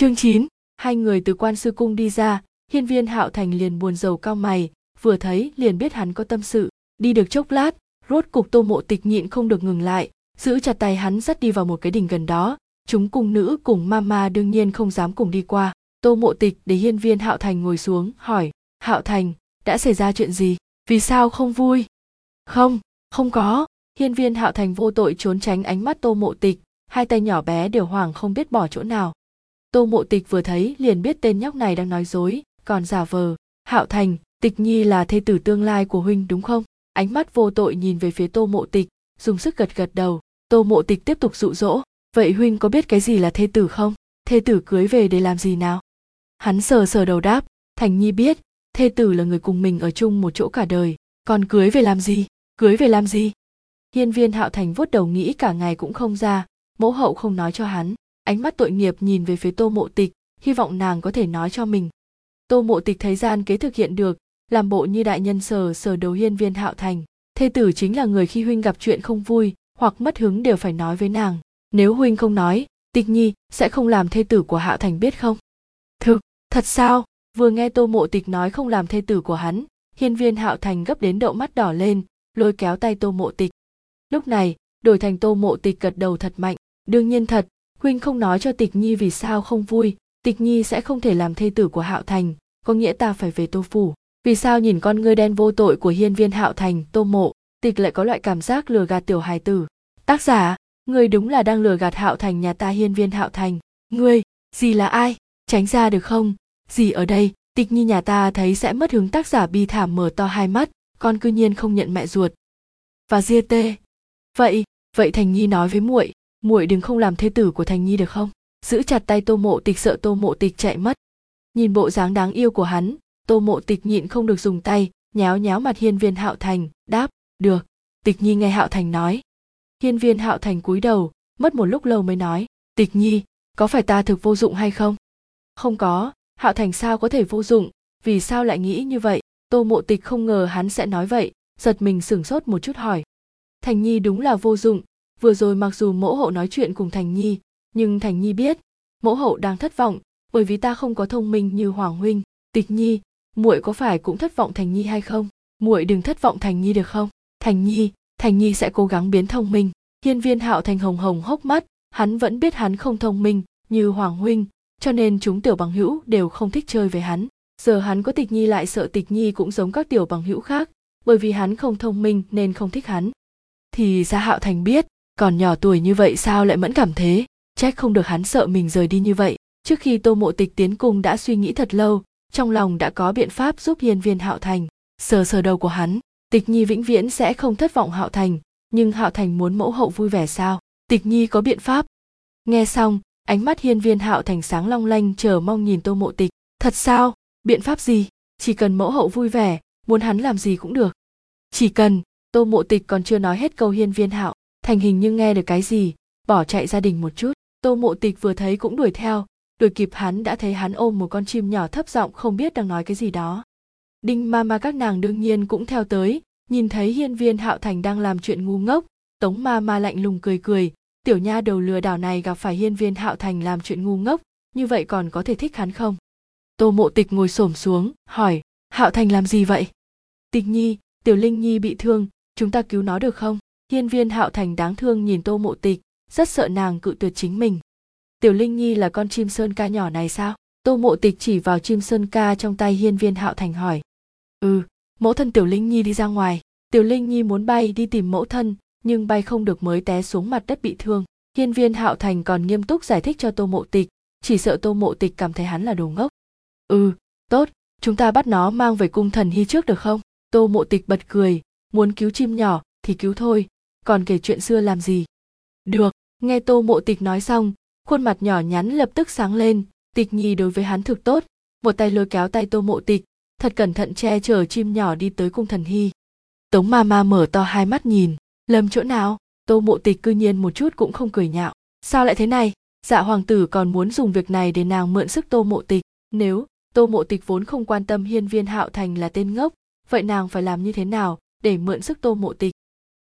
Chương 9, hai người từ quan sư cung đi ra, hiên viên hạo thành liền buồn rầu cao mày, vừa thấy liền biết hắn có tâm sự. Đi được chốc lát, rốt cục tô mộ tịch nhịn không được ngừng lại, giữ chặt tay hắn dắt đi vào một cái đình gần đó. Chúng cung nữ cùng mama đương nhiên không dám cùng đi qua. Tô mộ tịch để hiên viên hạo thành ngồi xuống, hỏi, hạo thành, đã xảy ra chuyện gì? Vì sao không vui? Không, không có. Hiên viên hạo thành vô tội trốn tránh ánh mắt tô mộ tịch, hai tay nhỏ bé đều hoảng không biết bỏ chỗ nào tô mộ tịch vừa thấy liền biết tên nhóc này đang nói dối, còn giả vờ, hạo thành, tịch nhi là thê tử tương lai của huynh đúng không? Ánh mắt vô tội nhìn về phía tô mộ tịch, dùng sức gật gật đầu. Tô mộ tịch tiếp tục dụ dỗ, vậy huynh có biết cái gì là thê tử không? Thê tử cưới về để làm gì nào? Hắn sờ sờ đầu đáp, thành nhi biết, thê tử là người cùng mình ở chung một chỗ cả đời, còn cưới về làm gì? Cưới về làm gì? Hiên viên hạo thành vuốt đầu nghĩ cả ngày cũng không ra, mẫu hậu không nói cho hắn ánh mắt tội nghiệp nhìn về phía tô mộ tịch, hy vọng nàng có thể nói cho mình. Tô mộ tịch thấy gian kế thực hiện được, làm bộ như đại nhân sờ sờ đầu hiên viên hạo thành. Thê tử chính là người khi huynh gặp chuyện không vui, hoặc mất hứng đều phải nói với nàng. Nếu huynh không nói, tịch nhi sẽ không làm thê tử của hạo thành biết không? Thực, thật sao? Vừa nghe tô mộ tịch nói không làm thê tử của hắn, hiên viên hạo thành gấp đến đậu mắt đỏ lên, lôi kéo tay tô mộ tịch. Lúc này, đổi thành tô mộ tịch gật đầu thật mạnh. Đương nhiên thật huynh không nói cho tịch nhi vì sao không vui, tịch nhi sẽ không thể làm thê tử của hạo thành, có nghĩa ta phải về tô phủ. Vì sao nhìn con ngươi đen vô tội của hiên viên hạo thành, tô mộ, tịch lại có loại cảm giác lừa gạt tiểu hài tử? Tác giả người đúng là đang lừa gạt hạo thành nhà ta hiên viên hạo thành. Ngươi gì là ai? Tránh ra được không? Gì ở đây, tịch nhi nhà ta thấy sẽ mất hứng tác giả bi thảm mở to hai mắt, con cư nhiên không nhận mẹ ruột. Và ria tê. Vậy vậy thành nhi nói với muội muội đừng không làm thê tử của thành nhi được không? Giữ chặt tay tô mộ tịch sợ tô mộ tịch chạy mất. Nhìn bộ dáng đáng yêu của hắn, tô mộ tịch nhịn không được dùng tay, nháo nháo mặt hiên viên hạo thành, đáp, được. Tịch nhi nghe hạo thành nói. Hiên viên hạo thành cúi đầu, mất một lúc lâu mới nói, tịch nhi, có phải ta thực vô dụng hay không? Không có, hạo thành sao có thể vô dụng? Vì sao lại nghĩ như vậy? Tô mộ tịch không ngờ hắn sẽ nói vậy, giật mình sửng sốt một chút hỏi. Thành nhi đúng là vô dụng vừa rồi mặc dù mẫu hậu nói chuyện cùng thành nhi, nhưng thành nhi biết, mẫu hậu đang thất vọng, bởi vì ta không có thông minh như hoàng huynh. Tịch nhi, muội có phải cũng thất vọng thành nhi hay không? Muội đừng thất vọng thành nhi được không? Thành nhi thành nhi sẽ cố gắng biến thông minh. Hiên viên hạo thành hồng hồng hốc mắt, hắn vẫn biết hắn không thông minh như hoàng huynh, cho nên chúng tiểu bằng hữu đều không thích chơi với hắn. Giờ hắn có tịch nhi lại sợ tịch nhi cũng giống các tiểu bằng hữu khác, bởi vì hắn không thông minh nên không thích hắn. Thì ra hạo thành biết còn nhỏ tuổi như vậy sao lại mẫn cảm thế? Trách không được hắn sợ mình rời đi như vậy. Trước khi tô mộ tịch tiến cung đã suy nghĩ thật lâu, trong lòng đã có biện pháp giúp hiên viên hạo thành. Sờ sờ đầu của hắn, tịch nhi vĩnh viễn sẽ không thất vọng hạo thành, nhưng hạo thành muốn mẫu hậu vui vẻ sao? Tịch nhi có biện pháp. Nghe xong, ánh mắt hiên viên hạo thành sáng long lanh chờ mong nhìn tô mộ tịch. Thật sao? Biện pháp gì? Chỉ cần mẫu hậu vui vẻ, muốn hắn làm gì cũng được. Chỉ cần tô mộ tịch còn chưa nói hết câu hiên viên hạo thành hình như nghe được cái gì, bỏ chạy gia đình một chút. Tô mộ tịch vừa thấy cũng đuổi theo. Đuổi kịp hắn đã thấy hắn ôm một con chim nhỏ thấp giọng không biết đang nói cái gì đó. Đinh ma ma các nàng đương nhiên cũng theo tới, nhìn thấy hiên viên hạo thành đang làm chuyện ngu ngốc. Tống ma ma lạnh lùng cười cười, tiểu nha đầu lừa đảo này gặp phải hiên viên hạo thành làm chuyện ngu ngốc, như vậy còn có thể thích hắn không? Tô mộ tịch ngồi xổm xuống, hỏi, hạo thành làm gì vậy? Tịch nhi, tiểu linh nhi bị thương, chúng ta cứu nó được không? Hiên viên hạo thành đáng thương nhìn tô mộ tịch, rất sợ nàng cự tuyệt chính mình. Tiểu linh nhi là con chim sơn ca nhỏ này sao? Tô mộ tịch chỉ vào chim sơn ca trong tay hiên viên hạo thành hỏi. Ừ mẫu thân tiểu linh nhi đi ra ngoài. Tiểu linh nhi muốn bay đi tìm mẫu thân, nhưng bay không được mới té xuống mặt đất bị thương. Hiên viên hạo thành còn nghiêm túc giải thích cho tô mộ tịch, chỉ sợ tô mộ tịch cảm thấy hắn là đồ ngốc. Ừ tốt, chúng ta bắt nó mang về cung thần hy trước được không? Tô mộ tịch bật cười, muốn cứu chim nhỏ thì cứu thôi còn kể chuyện xưa làm gì? Được, nghe tô mộ tịch nói xong, khuôn mặt nhỏ nhắn lập tức sáng lên, tịch nhi đối với hắn thực tốt, một tay lôi kéo tay tô mộ tịch, thật cẩn thận che chở chim nhỏ đi tới cung thần hy. Tống ma ma mở to hai mắt nhìn, lầm chỗ nào? Tô mộ tịch cư nhiên một chút cũng không cười nhạo. Sao lại thế này? Dạ hoàng tử còn muốn dùng việc này để nàng mượn sức tô mộ tịch. Nếu tô mộ tịch vốn không quan tâm hiên viên hạo thành là tên ngốc, vậy nàng phải làm như thế nào để mượn sức tô mộ tịch?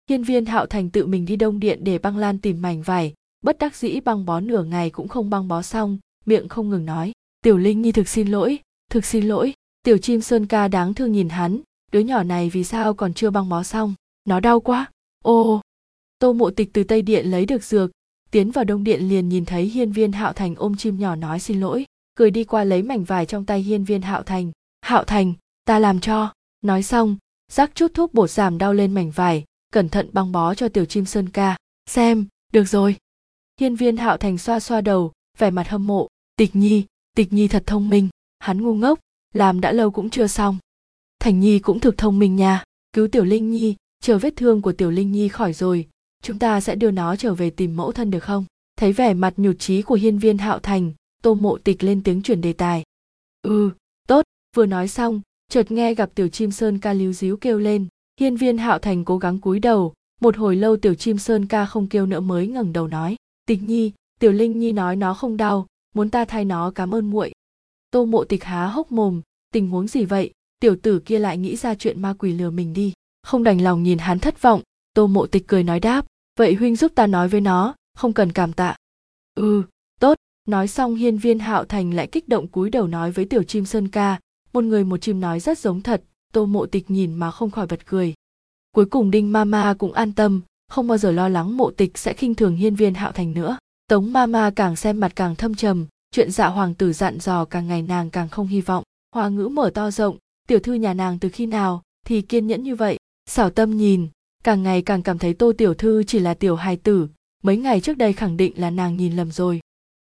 Hiên viên hạo thành tự mình đi đông điện để băng lan tìm mảnh vải. Bất đắc dĩ băng bó nửa ngày cũng không băng bó xong, miệng không ngừng nói, tiểu linh nhi thực xin lỗi, thực xin lỗi. Tiểu chim sơn ca đáng thương nhìn hắn, đứa nhỏ này vì sao còn chưa băng bó xong? Nó đau quá. Ô, tô mộ tịch từ tây điện lấy được dược. Tiến vào đông điện liền nhìn thấy hiên viên hạo thành ôm chim nhỏ nói xin lỗi, cười đi qua lấy mảnh vải trong tay hiên viên hạo thành. Hạo thành, ta làm cho. Nói xong, rắc chút thuốc bột giảm đau lên mảnh vải cẩn thận băng bó cho tiểu chim sơn ca, xem, được rồi. Hiên viên hạo thành xoa xoa đầu, vẻ mặt hâm mộ. Tịch nhi tịch nhi thật thông minh. Hắn ngu ngốc, làm đã lâu cũng chưa xong. Thành nhi cũng thực thông minh nha. Cứu tiểu linh nhi, chờ vết thương của tiểu linh nhi khỏi rồi, chúng ta sẽ đưa nó trở về tìm mẫu thân được không? Thấy vẻ mặt nhụt chí của hiên viên hạo thành, tô mộ tịch lên tiếng chuyển đề tài. Ừ tốt, vừa nói xong, chợt nghe gặp tiểu chim sơn ca líu díu kêu lên hiên viên hạo thành cố gắng cúi đầu, một hồi lâu tiểu chim sơn ca không kêu nữa mới ngẩng đầu nói, tịch nhi, tiểu linh nhi nói nó không đau, muốn ta thay nó cảm ơn muội. Tô mộ tịch há hốc mồm, tình huống gì vậy? Tiểu tử kia lại nghĩ ra chuyện ma quỷ lừa mình đi. Không đành lòng nhìn hắn thất vọng, tô mộ tịch cười nói đáp, vậy huynh giúp ta nói với nó, không cần cảm tạ. Ừ tốt. Nói xong hiên viên hạo thành lại kích động cúi đầu nói với tiểu chim sơn ca, một người một chim nói rất giống thật tô mộ tịch nhìn mà không khỏi bật cười. Cuối cùng đinh mama cũng an tâm, không bao giờ lo lắng mộ tịch sẽ khinh thường hiên viên hạo thành nữa. Tống mama càng xem mặt càng thâm trầm, chuyện dạ hoàng tử dặn dò càng ngày nàng càng không hy vọng. Hoa ngữ mở to rộng, tiểu thư nhà nàng từ khi nào thì kiên nhẫn như vậy? Xảo tâm nhìn, càng ngày càng cảm thấy tô tiểu thư chỉ là tiểu hài tử, mấy ngày trước đây khẳng định là nàng nhìn lầm rồi.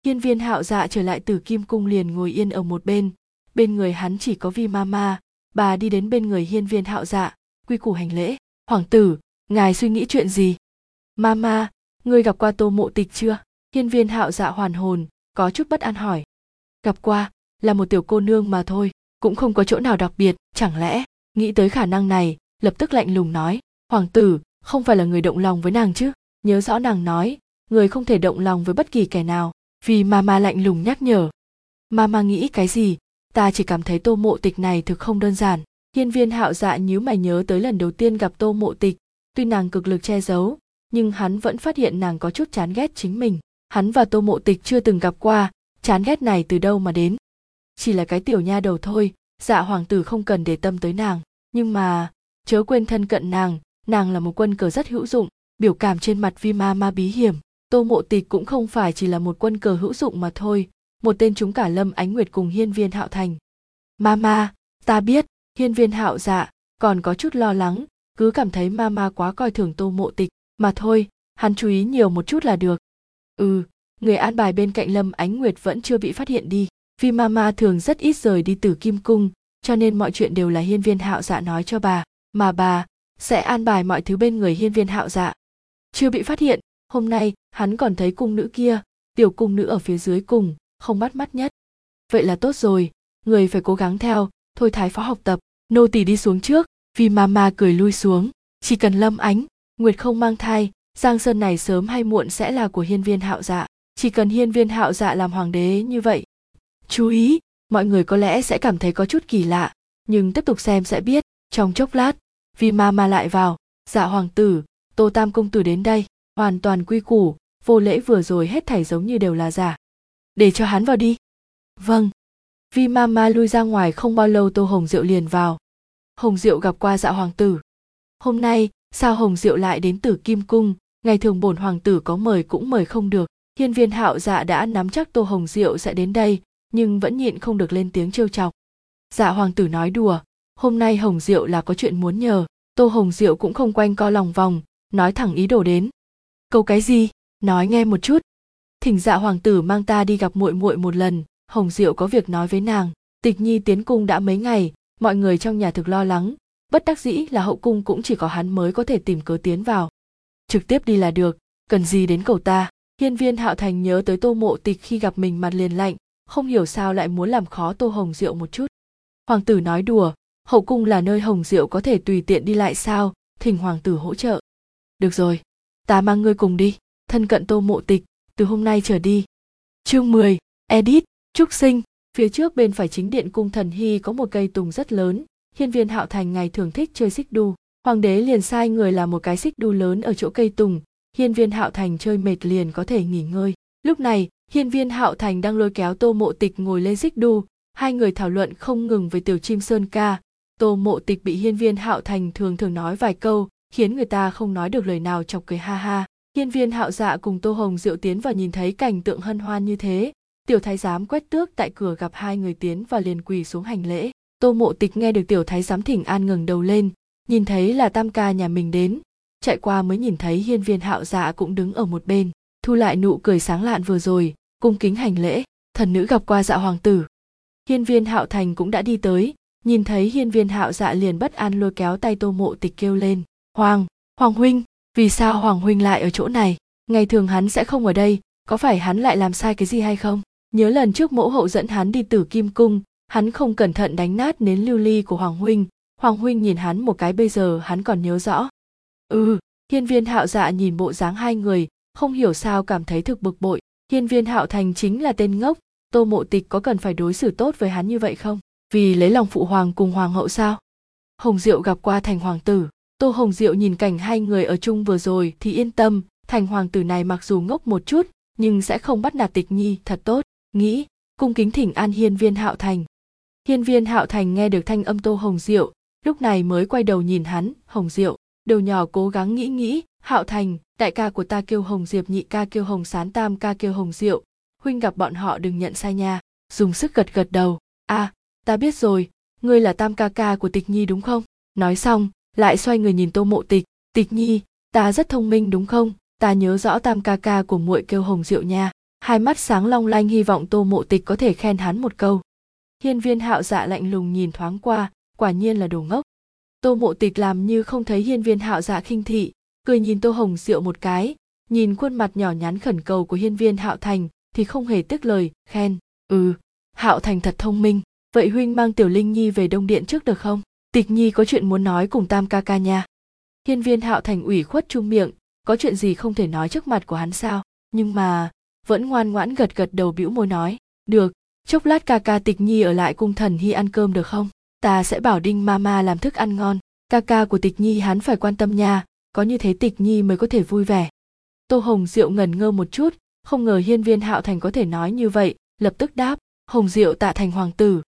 Hiên viên hạo dạ trở lại từ kim cung liền ngồi yên ở một bên bên người hắn chỉ có vi mama bà đi đến bên người hiên viên hạo dạ quy củ hành lễ. Hoàng tử, ngài suy nghĩ chuyện gì? Mama, ngươi gặp qua tô mộ tịch chưa? Hiên viên hạo dạ hoàn hồn, có chút bất an hỏi. Gặp qua, là một tiểu cô nương mà thôi, cũng không có chỗ nào đặc biệt, chẳng lẽ? Nghĩ tới khả năng này, lập tức lạnh lùng nói. Hoàng tử, không phải là người động lòng với nàng chứ? Nhớ rõ nàng nói, người không thể động lòng với bất kỳ kẻ nào, vì mama lạnh lùng nhắc nhở. Mama nghĩ cái gì? Ta chỉ cảm thấy tô mộ tịch này thực không đơn giản. Hiên viên hạo dạ nhíu mày nhớ tới lần đầu tiên gặp tô mộ tịch. Tuy nàng cực lực che giấu, nhưng hắn vẫn phát hiện nàng có chút chán ghét chính mình. Hắn và tô mộ tịch chưa từng gặp qua. Chán ghét này từ đâu mà đến? Chỉ là cái tiểu nha đầu thôi. Dạ hoàng tử không cần để tâm tới nàng. Nhưng mà, chớ quên thân cận nàng. Nàng là một quân cờ rất hữu dụng. Biểu cảm trên mặt vi ma ma bí hiểm. Tô mộ tịch cũng không phải chỉ là một quân cờ hữu dụng mà thôi một tên chúng cả lâm ánh nguyệt cùng hiên viên hạo thành. Mama ta biết, hiên viên hạo dạ còn có chút lo lắng, cứ cảm thấy mama quá coi thường tô mộ tịch, mà thôi, hắn chú ý nhiều một chút là được. Ừ người an bài bên cạnh lâm ánh nguyệt vẫn chưa bị phát hiện đi, vì mama thường rất ít rời đi từ kim cung, cho nên mọi chuyện đều là hiên viên hạo dạ nói cho bà, mà bà sẽ an bài mọi thứ bên người hiên viên hạo dạ. Chưa bị phát hiện, hôm nay, hắn còn thấy cung nữ kia, tiểu cung nữ ở phía dưới cùng không bắt mắt nhất. Vậy là tốt rồi, người phải cố gắng theo, thôi thái phó học tập, nô tỳ đi xuống trước, vì mama cười lui xuống. Chỉ cần lâm ánh, nguyệt không mang thai, giang sơn này sớm hay muộn sẽ là của hiên viên hạo dạ. Chỉ cần hiên viên hạo dạ làm hoàng đế như vậy. Chú ý, mọi người có lẽ sẽ cảm thấy có chút kỳ lạ, nhưng tiếp tục xem sẽ biết. Trong chốc lát, vì ma ma lại vào dạ hoàng tử, tô tam công tử đến đây, hoàn toàn quy củ, vô lễ vừa rồi hết thảy giống như đều là giả để cho hắn vào đi. Vâng. Vi mama lui ra ngoài không bao lâu tô hồng diệu liền vào. Hồng diệu gặp qua dạ hoàng tử. Hôm nay, sao hồng diệu lại đến tử kim cung? Ngày thường bổn hoàng tử có mời cũng mời không được. Hiên viên hạo dạ đã nắm chắc tô hồng diệu sẽ đến đây, nhưng vẫn nhịn không được lên tiếng trêu chọc. Dạ hoàng tử nói đùa, hôm nay hồng diệu là có chuyện muốn nhờ, tô hồng diệu cũng không quanh co lòng vòng, nói thẳng ý đồ đến. Câu cái gì? Nói nghe một chút thỉnh dạ hoàng tử mang ta đi gặp muội muội một lần. Hồng diệu có việc nói với nàng. Tịch nhi tiến cung đã mấy ngày, mọi người trong nhà thực lo lắng. Bất đắc dĩ là hậu cung cũng chỉ có hắn mới có thể tìm cớ tiến vào. Trực tiếp đi là được, cần gì đến cầu ta? Hiên viên hạo thành nhớ tới tô mộ tịch khi gặp mình mặt liền lạnh, không hiểu sao lại muốn làm khó tô hồng diệu một chút. Hoàng tử nói đùa, hậu cung là nơi hồng diệu có thể tùy tiện đi lại sao? Thỉnh hoàng tử hỗ trợ. Được rồi, ta mang ngươi cùng đi. Thân cận tô mộ tịch từ hôm nay trở đi. Chương 10, edit trúc sinh. Phía trước bên phải chính điện cung thần hy có một cây tùng rất lớn. Hiên viên hạo thành ngày thường thích chơi xích đu. Hoàng đế liền sai người làm một cái xích đu lớn ở chỗ cây tùng. Hiên viên hạo thành chơi mệt liền có thể nghỉ ngơi. Lúc này hiên viên hạo thành đang lôi kéo tô mộ tịch ngồi lên xích đu. Hai người thảo luận không ngừng với tiểu chim sơn ca. Tô mộ tịch bị hiên viên hạo thành thường thường nói vài câu khiến người ta không nói được lời nào chọc cười ha ha hiên viên hạo dạ cùng tô hồng, diệu tiến vào nhìn thấy cảnh tượng hân hoan như thế, tiểu thái giám quét tước tại cửa gặp hai người tiến và liền quỳ xuống hành lễ. Tô mộ tịch nghe được tiểu thái giám thỉnh an ngừng đầu lên, nhìn thấy là tam ca nhà mình đến. Chạy qua mới nhìn thấy hiên viên hạo dạ cũng đứng ở một bên, thu lại nụ cười sáng lạn vừa rồi, cung kính hành lễ, thần nữ gặp qua dạ hoàng tử. Hiên viên hạo thành cũng đã đi tới, nhìn thấy hiên viên hạo dạ liền bất an lôi kéo tay tô mộ tịch kêu lên, hoàng hoàng huynh! Vì sao hoàng huynh lại ở chỗ này? Ngày thường hắn sẽ không ở đây, có phải hắn lại làm sai cái gì hay không? Nhớ lần trước mẫu hậu dẫn hắn đi tử kim cung, hắn không cẩn thận đánh nát nến lưu ly của hoàng huynh. Hoàng huynh nhìn hắn một cái bây giờ hắn còn nhớ rõ. Ừ hiên viên hạo dạ nhìn bộ dáng hai người, không hiểu sao cảm thấy thực bực bội. Hiên viên hạo thành chính là tên ngốc, tô mộ tịch có cần phải đối xử tốt với hắn như vậy không? Vì lấy lòng phụ hoàng cùng hoàng hậu sao? Hồng diệu gặp qua thành hoàng tử tô hồng diệu nhìn cảnh hai người ở chung vừa rồi thì yên tâm thành hoàng tử này mặc dù ngốc một chút nhưng sẽ không bắt nạt tịch nhi thật tốt. Nghĩ cung kính thỉnh an hiên viên hạo thành. Hiên viên hạo thành nghe được thanh âm tô hồng diệu lúc này mới quay đầu nhìn hắn hồng diệu đầu nhỏ cố gắng nghĩ nghĩ hạo thành đại ca của ta kêu hồng diệp nhị ca kêu hồng sán tam ca kêu hồng diệu huynh gặp bọn họ đừng nhận sai nha. Dùng sức gật gật đầu a à, ta biết rồi ngươi là tam ca ca của tịch nhi đúng không? Nói xong lại xoay người nhìn tô mộ tịch. Tịch nhi, ta rất thông minh đúng không? Ta nhớ rõ tam ca ca của muội kêu hồng diệu nha. Hai mắt sáng long lanh hy vọng tô mộ tịch có thể khen hắn một câu. Hiên viên hạo dạ lạnh lùng nhìn thoáng qua, quả nhiên là đồ ngốc. Tô mộ tịch làm như không thấy hiên viên hạo dạ khinh thị, cười nhìn tô hồng diệu một cái, nhìn khuôn mặt nhỏ nhắn khẩn cầu của hiên viên hạo thành thì không hề tiếc lời, khen ừ hạo thành thật thông minh. Vậy huynh mang tiểu linh nhi về đông điện trước được không? Tịch nhi có chuyện muốn nói cùng tam ca ca nha. Hiên viên hạo thành ủy khuất chung miệng, có chuyện gì không thể nói trước mặt của hắn sao? Nhưng mà, vẫn ngoan ngoãn gật gật đầu bĩu môi nói, được, chốc lát ca ca tịch nhi ở lại cung thần hy ăn cơm được không? Ta sẽ bảo đinh mama làm thức ăn ngon. Ca ca của tịch nhi hắn phải quan tâm nha, có như thế tịch nhi mới có thể vui vẻ. Tô hồng diệu ngần ngơ một chút, không ngờ hiên viên hạo thành có thể nói như vậy, lập tức đáp, hồng diệu tạ thành hoàng tử.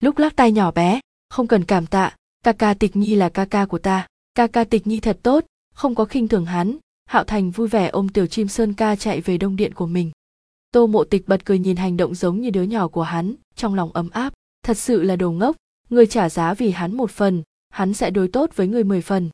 Lúc lắc tay nhỏ bé, không cần cảm tạ ca ca tịch nhi là ca ca của ta. Ca ca tịch nhi thật tốt, không có khinh thường hắn. Hạo thành vui vẻ ôm tiểu chim sơn ca chạy về đông điện của mình. Tô mộ tịch bật cười nhìn hành động giống như đứa nhỏ của hắn, trong lòng ấm áp. Thật sự là đồ ngốc, người trả giá vì hắn một phần, hắn sẽ đối tốt với người mười phần.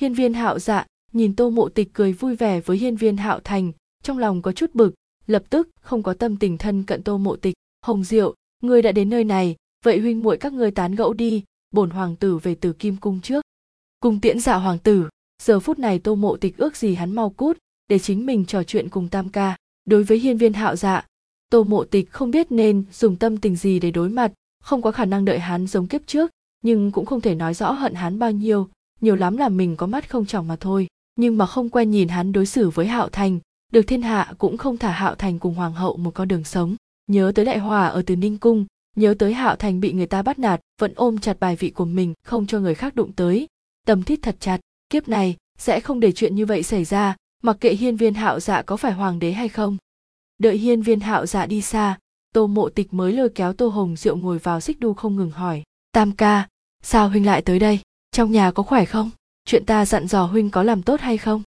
Hiên viên hạo dạ nhìn tô mộ tịch cười vui vẻ với hiên viên hạo thành, trong lòng có chút bực, lập tức không có tâm tình thân cận tô mộ tịch. Hồng diệu ngươi đã đến nơi này, vậy huynh muội các ngươi tán gẫu đi bổn hoàng tử về từ kim cung trước. Cung tiễn dạ hoàng tử, giờ phút này tô mộ tịch ước gì hắn mau cút, để chính mình trò chuyện cùng tam ca. Đối với hiên viên hạo dạ tô mộ tịch không biết nên dùng tâm tình gì để đối mặt, không có khả năng đợi hắn giống kiếp trước, nhưng cũng không thể nói rõ hận hắn bao nhiêu, nhiều lắm là mình có mắt không trọng mà thôi. Nhưng mà không quen nhìn hắn đối xử với hạo thành, được thiên hạ cũng không thả hạo thành cùng hoàng hậu một con đường sống. Nhớ tới đại hòa ở từ ninh cung nhớ tới hạo thành bị người ta bắt nạt, vẫn ôm chặt bài vị của mình, không cho người khác đụng tới. Tâm thít thật chặt, kiếp này sẽ không để chuyện như vậy xảy ra, mặc kệ hiên viên hạo dạ có phải hoàng đế hay không. Đợi hiên viên hạo dạ đi xa, tô mộ tịch mới lôi kéo tô hồng diệu ngồi vào xích đu không ngừng hỏi, tam ca, sao huynh lại tới đây? Trong nhà có khỏe không? Chuyện ta dặn dò huynh có làm tốt hay không?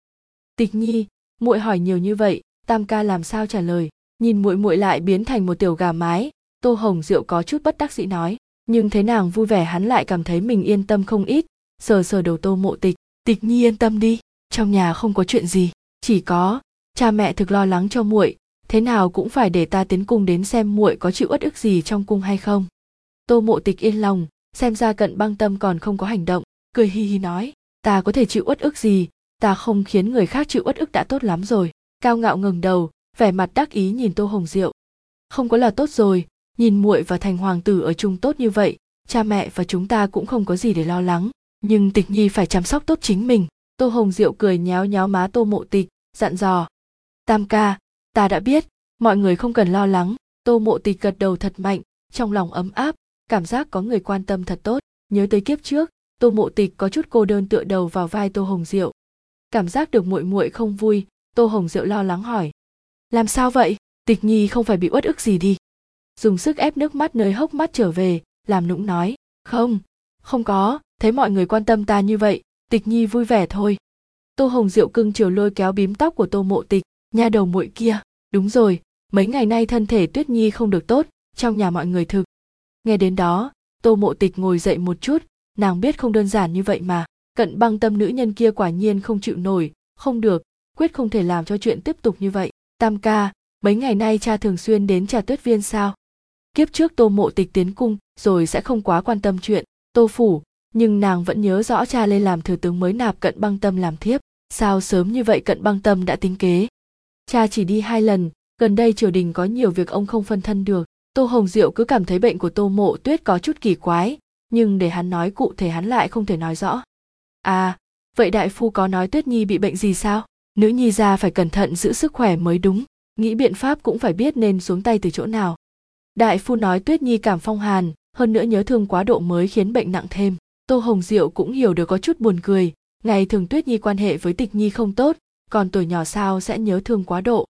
Tịch nhi, muội hỏi nhiều như vậy, tam ca làm sao trả lời, nhìn muội muội lại biến thành một tiểu gà mái tô hồng diệu có chút bất đắc dĩ nói, nhưng thấy nàng vui vẻ hắn lại cảm thấy mình yên tâm không ít. Sờ sờ đầu tô mộ tịch tịch nhi yên tâm đi, trong nhà không có chuyện gì, chỉ có, cha mẹ thực lo lắng cho muội, thế nào cũng phải để ta tiến cung đến xem muội có chịu uất ức gì trong cung hay không. Tô mộ tịch yên lòng, xem ra cận băng tâm còn không có hành động, cười hi hi nói, ta có thể chịu uất ức gì? Ta không khiến người khác chịu uất ức đã tốt lắm rồi. Cao ngạo ngừng đầu, vẻ mặt đắc ý nhìn tô hồng diệu. Không có là tốt rồi nhìn muội và thành hoàng tử ở chung tốt như vậy, cha mẹ và chúng ta cũng không có gì để lo lắng. Nhưng tịch nhi phải chăm sóc tốt chính mình. Tô hồng diệu cười nhéo nhéo má tô mộ tịch, dặn dò. Tam ca, ta đã biết, mọi người không cần lo lắng. Tô mộ tịch gật đầu thật mạnh, trong lòng ấm áp, cảm giác có người quan tâm thật tốt. Nhớ tới kiếp trước, tô mộ tịch có chút cô đơn tựa đầu vào vai tô hồng diệu. Cảm giác được muội muội không vui, tô hồng diệu lo lắng hỏi. Làm sao vậy? Tịch nhi không phải bị uất ức gì đi dùng sức ép nước mắt nơi hốc mắt trở về, làm nũng nói, không không có, thấy mọi người quan tâm ta như vậy, tịch nhi vui vẻ thôi. Tô hồng diệu cưng chiều lôi kéo bím tóc của tô mộ tịch, nha đầu muội kia, đúng rồi, mấy ngày nay thân thể tuyết nhi không được tốt, trong nhà mọi người thực. Nghe đến đó, tô mộ tịch ngồi dậy một chút, nàng biết không đơn giản như vậy mà, cận băng tâm nữ nhân kia quả nhiên không chịu nổi, không được, quyết không thể làm cho chuyện tiếp tục như vậy, tam ca, mấy ngày nay cha thường xuyên đến trà tuyết viên sao? Kiếp trước tô mộ tịch tiến cung, rồi sẽ không quá quan tâm chuyện tô phủ, nhưng nàng vẫn nhớ rõ cha lên làm thừa tướng mới nạp cận băng tâm làm thiếp. Sao sớm như vậy cận băng tâm đã tính kế? Cha chỉ đi hai lần, gần đây triều đình có nhiều việc ông không phân thân được. Tô hồng diệu cứ cảm thấy bệnh của tô mộ tuyết có chút kỳ quái, nhưng để hắn nói cụ thể hắn lại không thể nói rõ. À vậy đại phu có nói tuyết nhi bị bệnh gì sao? Nữ nhi ra phải cẩn thận giữ sức khỏe mới đúng, nghĩ biện pháp cũng phải biết nên xuống tay từ chỗ nào đại phu nói tuyết nhi cảm phong hàn, hơn nữa nhớ thương quá độ mới khiến bệnh nặng thêm. Tô hồng diệu cũng hiểu được có chút buồn cười. Ngày thường tuyết nhi quan hệ với tịch nhi không tốt, còn tuổi nhỏ sao sẽ nhớ thương quá độ?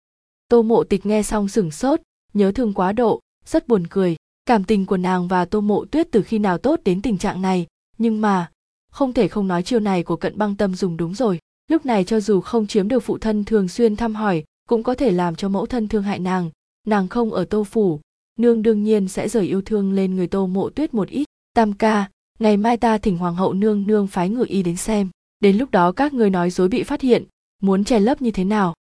Tô mộ tịch nghe xong sửng sốt, nhớ thương quá độ, rất buồn cười. Cảm tình của nàng và tô mộ tuyết từ khi nào tốt đến tình trạng này? Nhưng mà, không thể không nói chiêu này của cận băng tâm dùng đúng rồi. Lúc này cho dù không chiếm được phụ thân thường xuyên thăm hỏi, cũng có thể làm cho mẫu thân thương hại nàng. Nàng không ở tô phủ nương đương nhiên sẽ rời yêu thương lên người tô mộ tuyết một ít. Tam ca, ngày mai ta thỉnh hoàng hậu nương nương phái ngự y đến xem. Đến lúc đó các người nói dối bị phát hiện, muốn che lấp như thế nào?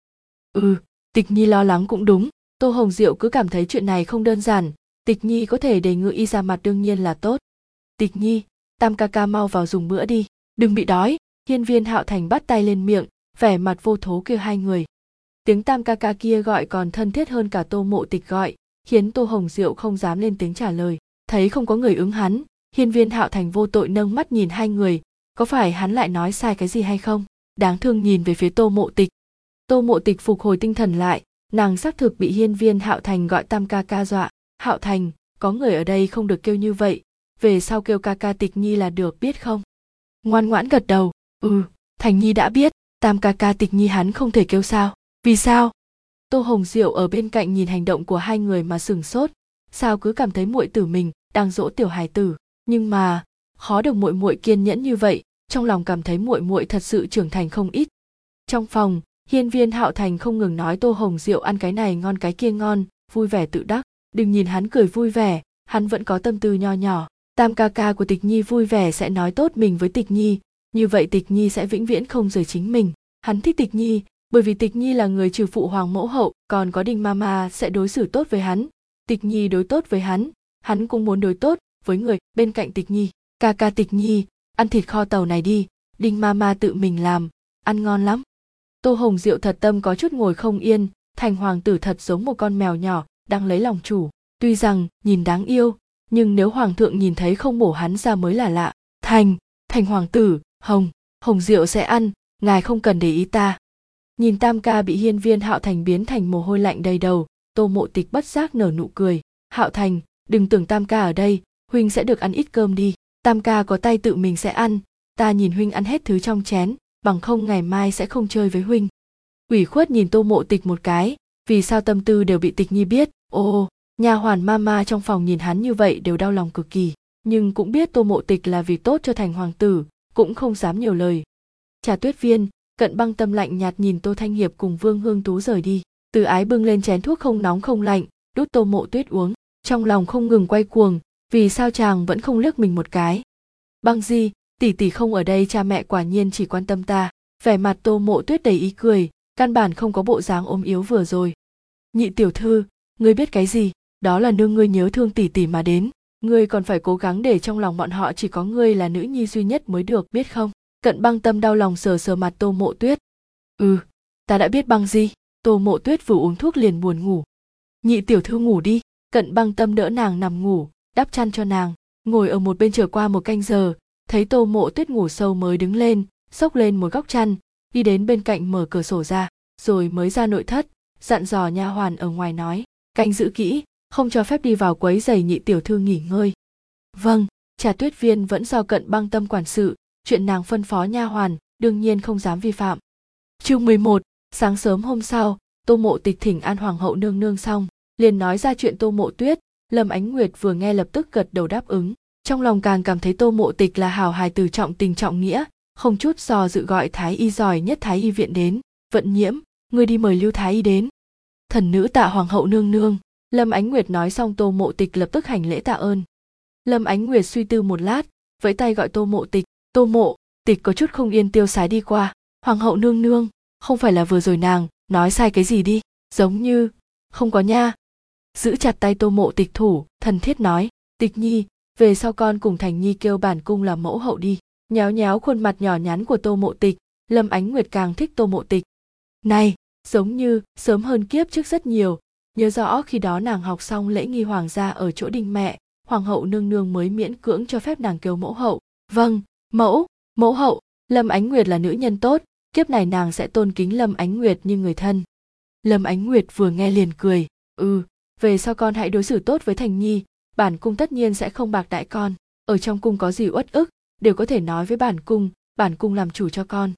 Ừ tịch nhi lo lắng cũng đúng. Tô hồng diệu cứ cảm thấy chuyện này không đơn giản. Tịch nhi có thể để ngự y ra mặt đương nhiên là tốt. Tịch nhi, tam ca ca mau vào dùng bữa đi. Đừng bị đói. Hiên viên hạo thành bắt tay lên miệng, vẻ mặt vô thố kêu hai người. Tiếng tam ca ca kia gọi còn thân thiết hơn cả tô mộ tịch gọi khiến tô hồng diệu không dám lên tiếng trả lời, thấy không có người ứng hắn, hiên viên hạo thành vô tội nâng mắt nhìn hai người, có phải hắn lại nói sai cái gì hay không? Đáng thương nhìn về phía tô mộ tịch. Tô mộ tịch phục hồi tinh thần lại, nàng xác thực bị hiên viên hạo thành gọi tam ca ca dọa. Hạo thành, có người ở đây không được kêu như vậy, về sau kêu ca ca tịch nhi là được biết không? Ngoan ngoãn gật đầu ừ thành nhi đã biết, tam ca ca tịch nhi hắn không thể kêu sao? Vì sao? Tô hồng diệu ở bên cạnh nhìn hành động của hai người mà sửng sốt. Sao cứ cảm thấy muội tử mình đang dỗ tiểu hài tử? Nhưng mà, khó được muội muội kiên nhẫn như vậy, trong lòng cảm thấy muội muội thật sự trưởng thành không ít. Trong phòng, hiên viên hạo thành không ngừng nói tô hồng diệu ăn cái này ngon cái kia ngon, vui vẻ tự đắc. Đừng nhìn hắn cười vui vẻ, hắn vẫn có tâm tư nho nhỏ. Tam ca ca của tịch nhi vui vẻ sẽ nói tốt mình với tịch nhi, như vậy tịch nhi sẽ vĩnh viễn không rời chính mình. Hắn thích tịch nhi bởi vì tịch nhi là người trừ phụ hoàng mẫu hậu, còn có đinh mama sẽ đối xử tốt với hắn. Tịch nhi đối tốt với hắn hắn cũng muốn đối tốt với người bên cạnh tịch nhi. Ca ca tịch nhi, ăn thịt kho tàu này đi. Đinh mama tự mình làm, ăn ngon lắm. Tô hồng diệu thật tâm có chút ngồi không yên, thành hoàng tử thật giống một con mèo nhỏ, đang lấy lòng chủ. Tuy rằng, nhìn đáng yêu, nhưng nếu hoàng thượng nhìn thấy không bổ hắn ra mới là lạ. Thành thành hoàng tử, hồng hồng diệu sẽ ăn, ngài không cần để ý ta nhìn tam ca bị hiên viên hạo thành biến thành mồ hôi lạnh đầy đầu, tô mộ tịch bất giác nở nụ cười. Hạo thành, đừng tưởng tam ca ở đây, huynh sẽ được ăn ít cơm đi. Tam ca có tay tự mình sẽ ăn, ta nhìn huynh ăn hết thứ trong chén, bằng không ngày mai sẽ không chơi với huynh. Ủy khuất nhìn tô mộ tịch một cái, vì sao tâm tư đều bị tịch nhi biết? Ô nhà hoàn mama trong phòng nhìn hắn như vậy đều đau lòng cực kỳ, nhưng cũng biết tô mộ tịch là vì tốt cho thành hoàng tử, cũng không dám nhiều lời. Trà tuyết viên cận băng tâm lạnh nhạt nhìn tô thanh hiệp cùng vương hương tú rời đi. Từ ái bưng lên chén thuốc không nóng không lạnh, đút tô mộ tuyết uống. Trong lòng không ngừng quay cuồng, vì sao chàng vẫn không liếc mình một cái? Băng di, tỷ tỷ không ở đây, cha mẹ quả nhiên chỉ quan tâm ta. Vẻ mặt tô mộ tuyết đầy ý cười, căn bản không có bộ dáng ốm yếu vừa rồi. Nhị tiểu thư, ngươi biết cái gì? Đó là nương ngươi nhớ thương tỷ tỷ mà đến. Ngươi còn phải cố gắng để trong lòng bọn họ chỉ có ngươi là nữ nhi duy nhất mới được, biết không? Cận băng tâm đau lòng sờ sờ mặt tô mộ tuyết. Ừ ta đã biết băng gì? Tô mộ tuyết vừa uống thuốc liền buồn ngủ. Nhị tiểu thư ngủ đi, cận băng tâm đỡ nàng nằm ngủ, đắp chăn cho nàng, ngồi ở một bên trở qua một canh giờ, thấy tô mộ tuyết ngủ sâu mới đứng lên, xốc lên một góc chăn, đi đến bên cạnh mở cửa sổ ra, rồi mới ra nội thất, dặn dò nha hoàn ở ngoài nói, canh giữ kỹ, không cho phép đi vào quấy giày nhị tiểu thư nghỉ ngơi. Vâng. Trà tuyết viên vẫn do cận băng tâm quản sự chuyện nàng phân phó nha hoàn đương nhiên không dám vi phạm. Chương 11, sáng sớm hôm sau tô mộ tịch thỉnh an hoàng hậu nương nương xong liền nói ra chuyện tô mộ tuyết. Lâm ánh nguyệt vừa nghe lập tức gật đầu đáp ứng. Trong lòng càng cảm thấy tô mộ tịch là hào hài từ trọng tình trọng nghĩa không chút do dự gọi thái y giỏi nhất thái y viện đến. Vận nhiễm ngươi đi mời lưu thái y đến. Thần nữ tạ hoàng hậu nương nương. Lâm ánh nguyệt nói xong tô mộ tịch lập tức hành lễ tạ ơn. Lâm ánh nguyệt suy tư một lát vẫy tay gọi tô mộ tịch tô mộ, tịch có chút không yên tiêu sái đi qua. Hoàng hậu nương nương, không phải là vừa rồi nàng nói sai cái gì đi, giống như, không có nha. Giữ chặt tay tô mộ tịch thủ, thần thiết nói, tịch nhi, về sau con cùng thành nhi kêu bản cung làm mẫu hậu đi. Nhéo nhéo khuôn mặt nhỏ nhắn của tô mộ tịch, lâm ánh nguyệt càng thích tô mộ tịch. Này, giống như, sớm hơn kiếp trước rất nhiều. Nhớ rõ khi đó nàng học xong lễ nghi hoàng gia ở chỗ đình mẹ, hoàng hậu nương nương mới miễn cưỡng cho phép nàng kêu mẫu hậu. Vâng mẫu mẫu hậu, lâm ánh nguyệt là nữ nhân tốt, kiếp này nàng sẽ tôn kính lâm ánh nguyệt như người thân. Lâm ánh nguyệt vừa nghe liền cười ừ về sau con hãy đối xử tốt với thành nhi, bản cung tất nhiên sẽ không bạc đại con, ở trong cung có gì uất ức, đều có thể nói với bản cung bản cung làm chủ cho con.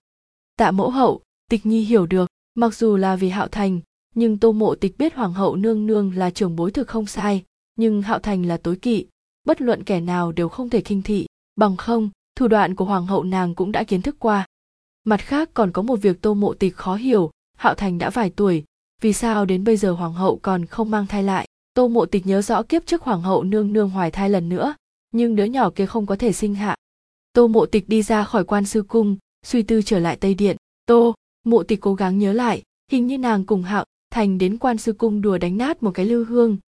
Tạ mẫu hậu, tịch nhi hiểu được, mặc dù là vì hạo thành, nhưng tô mộ tịch biết hoàng hậu nương nương là trưởng bối thực không sai, nhưng hạo thành là tối kỵ, bất luận kẻ nào đều không thể khinh thị, bằng không thủ đoạn của hoàng hậu nàng cũng đã kiến thức qua. Mặt khác còn có một việc tô mộ tịch khó hiểu, hạo thành đã vài tuổi, vì sao đến bây giờ hoàng hậu còn không mang thai lại? Tô mộ tịch nhớ rõ kiếp trước hoàng hậu nương nương hoài thai lần nữa, nhưng đứa nhỏ kia không có thể sinh hạ. Tô mộ tịch đi ra khỏi quan sư cung, suy tư trở lại tây điện. Tô mộ tịch cố gắng nhớ lại, hình như nàng cùng hạo thành đến quan sư cung đùa đánh nát một cái lưu hương.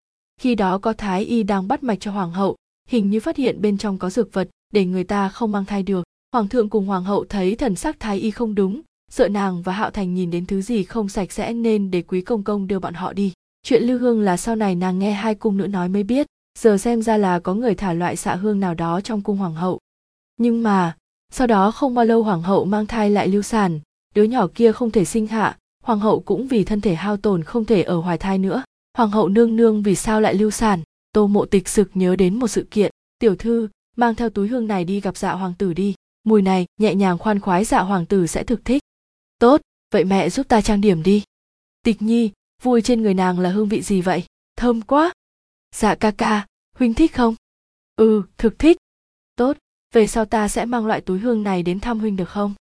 Khi đó có thái y đang bắt mạch cho hoàng hậu, hình như phát hiện bên trong có dược vật để người ta không mang thai được. Hoàng thượng cùng hoàng hậu thấy thần sắc thái y không đúng, sợ nàng và hạo thành nhìn đến thứ gì không sạch sẽ nên để quý công công đưa bọn họ đi. Chuyện lưu hương là sau này nàng nghe hai cung nữ nói mới biết, giờ xem ra là có người thả loại xạ hương nào đó trong cung hoàng hậu. Nhưng mà, sau đó không bao lâu hoàng hậu mang thai lại lưu sản đứa nhỏ kia không thể sinh hạ, hoàng hậu cũng vì thân thể hao tổn không thể ở hoài thai nữa. Hoàng hậu nương nương vì sao lại lưu sản tô mộ tịch sực nhớ đến một sự kiện, tiểu thư mang theo túi hương này đi gặp dạ hoàng tử đi. Mùi này, nhẹ nhàng khoan khoái dạ hoàng tử sẽ thực thích. Tốt, vậy mẹ giúp ta trang điểm đi. Tịch nhi, vui trên người nàng là hương vị gì vậy? Thơm quá. Dạ ca ca, huynh thích không? Ừ thực thích. Tốt, về sau ta sẽ mang loại túi hương này đến thăm huynh được không?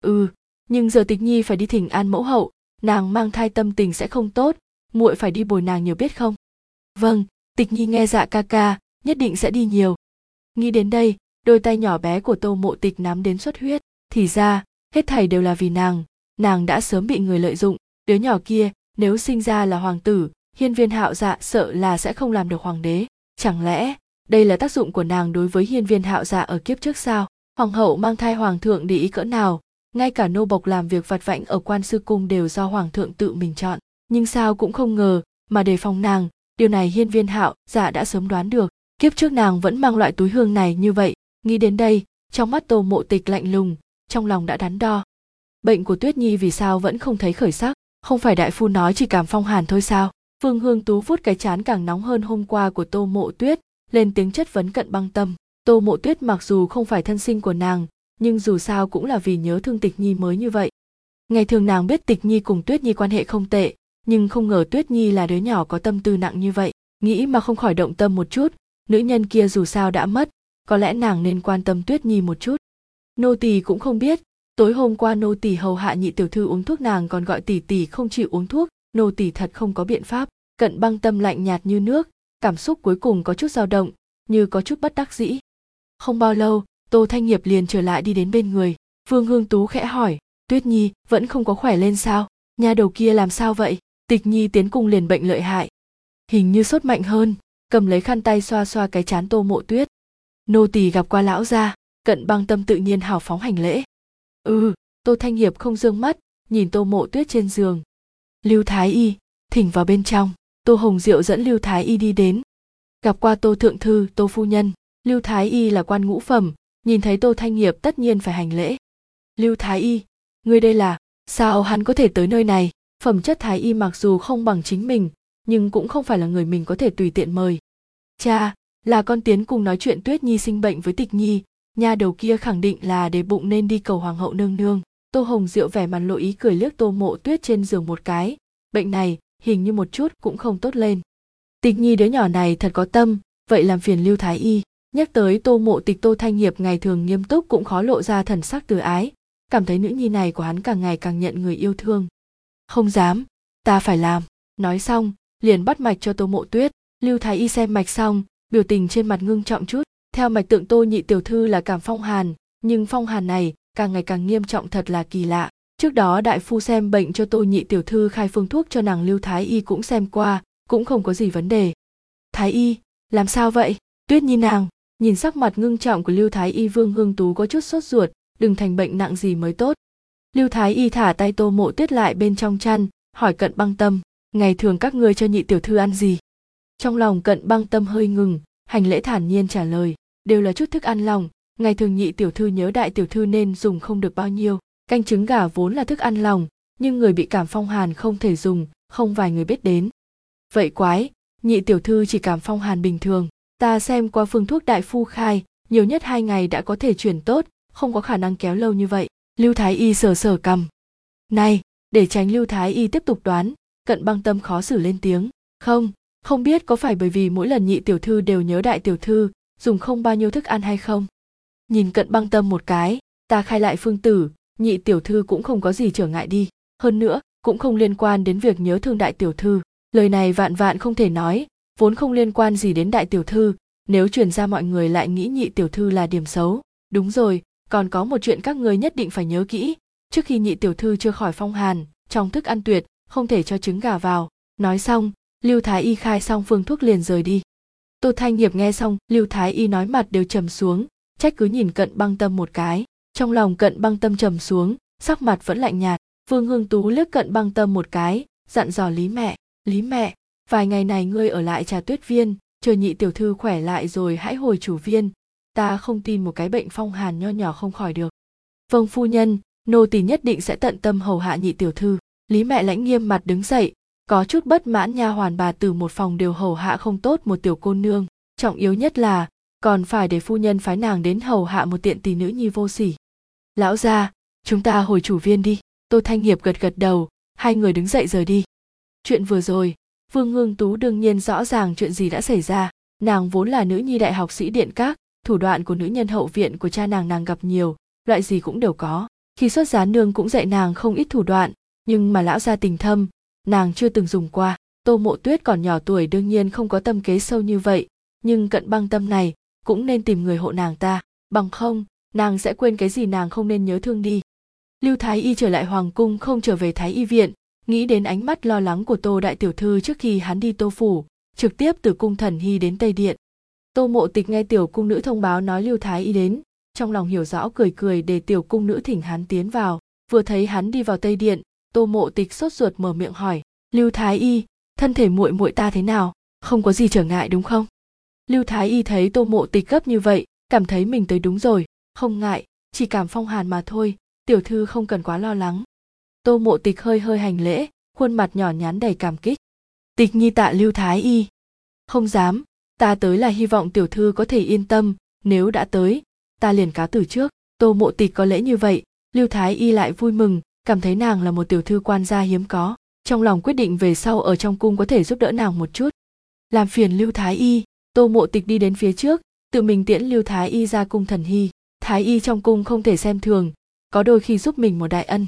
Ừ nhưng giờ tịch nhi phải đi thỉnh an mẫu hậu. Nàng mang thai tâm tình sẽ không tốt, muội phải đi bồi nàng nhiều biết không? Vâng tịch nhi nghe dạ ca ca, nhất định sẽ đi nhiều nghĩ đến đây, đôi tay nhỏ bé của tô mộ tịch nắm đến xuất huyết. Thì ra, hết thảy đều là vì nàng. Nàng đã sớm bị người lợi dụng. Đứa nhỏ kia, nếu sinh ra là hoàng tử, hiên viên hạo dạ sợ là sẽ không làm được hoàng đế. Chẳng lẽ, đây là tác dụng của nàng đối với hiên viên hạo dạ ở kiếp trước sao? Hoàng hậu mang thai hoàng thượng để ý cỡ nào? Ngay cả nô bộc làm việc vặt vãnh ở quan sư cung đều do hoàng thượng tự mình chọn. Nhưng sao cũng không ngờ, mà đề phòng nàng, điều này hiên viên hạo dạ đã sớm đoán được kiếp trước nàng vẫn mang loại túi hương này như vậy, nghĩ đến đây, trong mắt tô mộ tịch lạnh lùng, trong lòng đã đắn đo. Bệnh của tuyết nhi vì sao vẫn không thấy khởi sắc? Không phải đại phu nói chỉ cảm phong hàn thôi sao? Phương hương tú vút cái chán càng nóng hơn hôm qua của tô mộ tuyết, lên tiếng chất vấn cận băng tâm. Tô mộ tuyết mặc dù không phải thân sinh của nàng, nhưng dù sao cũng là vì nhớ thương tịch nhi mới như vậy. Ngày thường nàng biết tịch nhi cùng tuyết nhi quan hệ không tệ, nhưng không ngờ tuyết nhi là đứa nhỏ có tâm tư nặng như vậy, nghĩ mà không khỏi động tâm một chút nữ nhân kia dù sao đã mất, có lẽ nàng nên quan tâm tuyết nhi một chút. Nô tỳ cũng không biết, tối hôm qua nô tỳ hầu hạ nhị tiểu thư uống thuốc nàng còn gọi tỷ tỷ không chịu uống thuốc, nô tỳ thật không có biện pháp, cận băng tâm lạnh nhạt như nước, cảm xúc cuối cùng có chút dao động, như có chút bất đắc dĩ. Không bao lâu, tô thanh nghiệp liền trở lại đi đến bên người. Vương hương tú khẽ hỏi, tuyết nhi, vẫn không có khỏe lên sao? Nhà đầu kia làm sao vậy? Tịch nhi tiến cùng liền bệnh lợi hại. Hình như sốt mạnh hơn cầm lấy khăn tay xoa xoa cái chán tô mộ tuyết. Nô tỳ gặp qua lão gia, cận băng tâm tự nhiên hào phóng hành lễ. Ừ tô thanh hiệp không dương mắt, nhìn tô mộ tuyết trên giường. Lưu thái y, thỉnh vào bên trong. Tô hồng diệu dẫn lưu thái y đi đến. Gặp qua tô thượng thư, tô phu nhân. Lưu thái y là quan ngũ phẩm, nhìn thấy tô thanh hiệp tất nhiên phải hành lễ. Lưu thái y người đây là, sao hắn có thể tới nơi này? Phẩm chất thái y mặc dù không bằng chính mình nhưng cũng không phải là người mình có thể tùy tiện mời. Cha, là con tiến cùng nói chuyện tuyết nhi sinh bệnh với tịch nhi nhà đầu kia khẳng định là để bụng nên đi cầu hoàng hậu nương nương. Tô hồng diệu vẻ mặt lộ ý cười liếc tô mộ tuyết trên giường một cái. Bệnh này, hình như một chút cũng không tốt lên. Tịch nhi đứa nhỏ này thật có tâm, vậy làm phiền lưu thái y. Nhắc tới tô mộ tịch tô thanh nghiệp ngày thường nghiêm túc cũng khó lộ ra thần sắc từ ái. Cảm thấy nữ nhi này của hắn càng ngày càng nhận người yêu thương. Không dám, ta phải làm. Nói xong liền bắt mạch cho tô mộ tuyết. Lưu thái y xem mạch xong, biểu tình trên mặt ngưng trọng chút. Theo mạch tượng tô nhị tiểu thư là cảm phong hàn, nhưng phong hàn này càng ngày càng nghiêm trọng thật là kỳ lạ. Trước đó đại phu xem bệnh cho tô nhị tiểu thư khai phương thuốc cho nàng lưu thái y cũng xem qua, cũng không có gì vấn đề. Thái y, làm sao vậy? Tuyết nhi nàng, nhìn sắc mặt ngưng trọng của lưu thái y vương hương tú có chút sốt ruột, đừng thành bệnh nặng gì mới tốt. Lưu thái y thả tay tô mộ tuyết lại bên trong chăn, hỏi cận băng tâm ngày thường các ngươi cho nhị tiểu thư ăn gì? Trong lòng cận băng tâm hơi ngừng, hành lễ thản nhiên trả lời, đều là chút thức ăn lòng. Ngày thường nhị tiểu thư nhớ đại tiểu thư nên dùng không được bao nhiêu. Canh trứng gà vốn là thức ăn lòng, nhưng người bị cảm phong hàn không thể dùng, không vài người biết đến. Vậy quái, nhị tiểu thư chỉ cảm phong hàn bình thường. Ta xem qua phương thuốc đại phu khai, nhiều nhất hai ngày đã có thể chuyển tốt, không có khả năng kéo lâu như vậy. Lưu thái y sờ sờ cầm. Này, để tránh lưu thái y tiếp tục đoán cận băng tâm khó xử lên tiếng. Không không biết có phải bởi vì mỗi lần nhị tiểu thư đều nhớ đại tiểu thư, dùng không bao nhiêu thức ăn hay không? Nhìn cận băng tâm một cái, ta khai lại phương tử, nhị tiểu thư cũng không có gì trở ngại đi. Hơn nữa, cũng không liên quan đến việc nhớ thương đại tiểu thư. Lời này vạn vạn không thể nói, vốn không liên quan gì đến đại tiểu thư. Nếu truyền ra mọi người lại nghĩ nhị tiểu thư là điểm xấu, đúng rồi, còn có một chuyện các người nhất định phải nhớ kỹ. Trước khi nhị tiểu thư chưa khỏi phong hàn, trong thức ăn tuyệt không thể cho trứng gà vào. Nói xong, lưu thái y khai xong phương thuốc liền rời đi. Tô thanh nghiệp nghe xong, lưu thái y nói mặt đều trầm xuống, trách cứ nhìn cận băng tâm một cái. Trong lòng cận băng tâm trầm xuống, sắc mặt vẫn lạnh nhạt. Vương hương tú liếc cận băng tâm một cái, dặn dò lý mẹ lý mẹ, vài ngày này ngươi ở lại trà tuyết viên, chờ nhị tiểu thư khỏe lại rồi hãy hồi chủ viên. Ta không tin một cái bệnh phong hàn nho nhỏ không khỏi được. Vâng phu nhân, nô tỳ nhất định sẽ tận tâm hầu hạ nhị tiểu thư lý mẹ lãnh nghiêm mặt đứng dậy, có chút bất mãn nha hoàn bà từ một phòng đều hầu hạ không tốt một tiểu cô nương. Trọng yếu nhất là, còn phải để phu nhân phái nàng đến hầu hạ một tiện tỷ nữ nhi vô sỉ. Lão gia, chúng ta hồi chủ viên đi, tô thanh hiệp gật gật đầu, hai người đứng dậy rời đi. Chuyện vừa rồi, vương Ngương tú đương nhiên rõ ràng chuyện gì đã xảy ra. Nàng vốn là nữ nhi đại học sĩ điện các, thủ đoạn của nữ nhân hậu viện của cha nàng nàng gặp nhiều, loại gì cũng đều có. Khi xuất giá nương cũng dạy nàng không ít thủ đoạn nhưng mà lão gia tình thâm, nàng chưa từng dùng qua. Tô mộ tuyết còn nhỏ tuổi đương nhiên không có tâm kế sâu như vậy, nhưng cận băng tâm này cũng nên tìm người hộ nàng ta. Bằng không, nàng sẽ quên cái gì nàng không nên nhớ thương đi. Lưu thái y trở lại hoàng cung không trở về thái y viện, nghĩ đến ánh mắt lo lắng của tô đại tiểu thư trước khi hắn đi tô phủ, trực tiếp từ cung thần hy đến tây điện. Tô mộ tịch nghe tiểu cung nữ thông báo nói lưu thái y đến, trong lòng hiểu rõ cười cười để tiểu cung nữ thỉnh hắn tiến vào. Vừa thấy hắn đi vào tây điện tô mộ tịch sốt ruột mở miệng hỏi, lưu thái y, thân thể muội muội ta thế nào? Không có gì trở ngại đúng không? Lưu thái y thấy tô mộ tịch gấp như vậy, cảm thấy mình tới đúng rồi, không ngại, chỉ cảm phong hàn mà thôi, tiểu thư không cần quá lo lắng. Tô mộ tịch hơi hơi hành lễ, khuôn mặt nhỏ nhắn đầy cảm kích. Tịch nhi tạ lưu thái y, không dám, ta tới là hy vọng tiểu thư có thể yên tâm, nếu đã tới, ta liền cáo từ trước. Tô mộ tịch có lễ như vậy, lưu thái y lại vui mừng cảm thấy nàng là một tiểu thư quan gia hiếm có, trong lòng quyết định về sau ở trong cung có thể giúp đỡ nàng một chút. Làm phiền lưu thái y, tô mộ tịch đi đến phía trước, tự mình tiễn lưu thái y ra cung thần hy. Thái y trong cung không thể xem thường, có đôi khi giúp mình một đại ân.